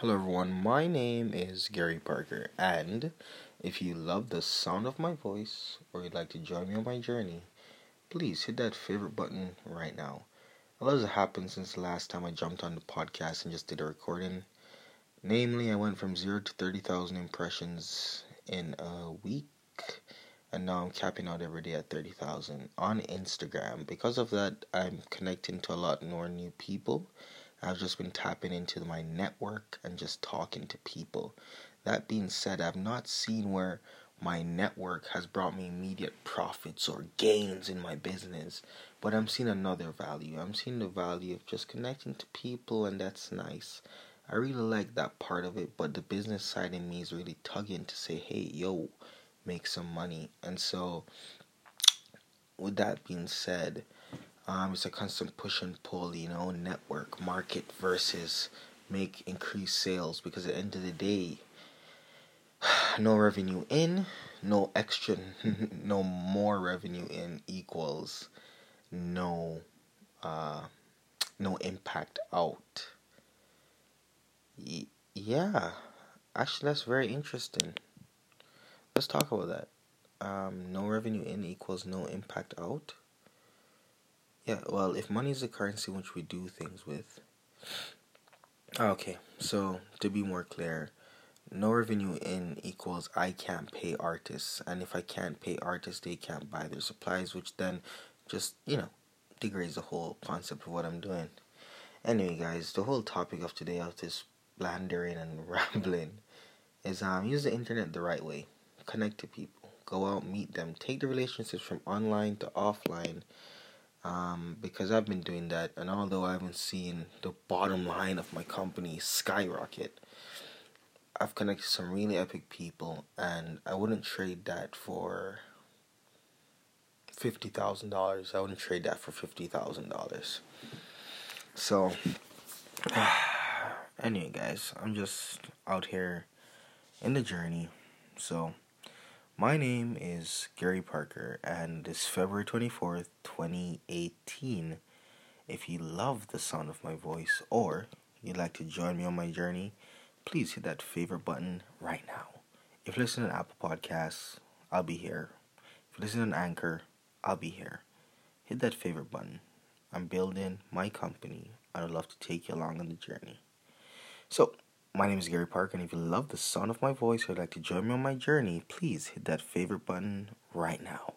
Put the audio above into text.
Hello, everyone. My name is Gary Parker, and if you love the sound of my voice or you'd like to join me on my journey, please hit that favorite button right now. A lot has happened since the last time I jumped on the podcast and just did a recording. Namely, I went from zero to 30,000 impressions in a week, and now I'm capping out every day at 30,000 on Instagram. Because of that, I'm connecting to a lot more new people I've just been tapping into my network and just talking to people. That being said, I've not seen where my network has brought me immediate profits or gains in my business, but I'm seeing another value. I'm seeing the value of just connecting to people, and that's nice. I really like that part of it, but the business side in me is really tugging to say, hey, yo, make some money. And so, with that being said, um, it's a constant push and pull, you know, network, market versus make increased sales because at the end of the day, no revenue in, no extra, no more revenue in equals no, uh, no impact out. Y- yeah, actually, that's very interesting. Let's talk about that. Um, no revenue in equals no impact out. Yeah, well, if money is the currency which we do things with. Okay, so to be more clear, no revenue in equals I can't pay artists, and if I can't pay artists, they can't buy their supplies, which then just, you know, degrades the whole concept of what I'm doing. Anyway, guys, the whole topic of today of this blandering and rambling is um use the internet the right way. Connect to people. Go out, meet them. Take the relationships from online to offline um, because I've been doing that, and although I haven't seen the bottom line of my company skyrocket, I've connected some really epic people, and I wouldn't trade that for fifty thousand dollars. I wouldn't trade that for fifty thousand dollars. So, anyway, guys, I'm just out here in the journey. So. My name is Gary Parker, and it's February 24th, 2018. If you love the sound of my voice or you'd like to join me on my journey, please hit that favorite button right now. If you listen to Apple Podcasts, I'll be here. If you listen to Anchor, I'll be here. Hit that favorite button. I'm building my company. I'd love to take you along on the journey. So, my name is Gary Park, and if you love the sound of my voice or would like to join me on my journey, please hit that favorite button right now.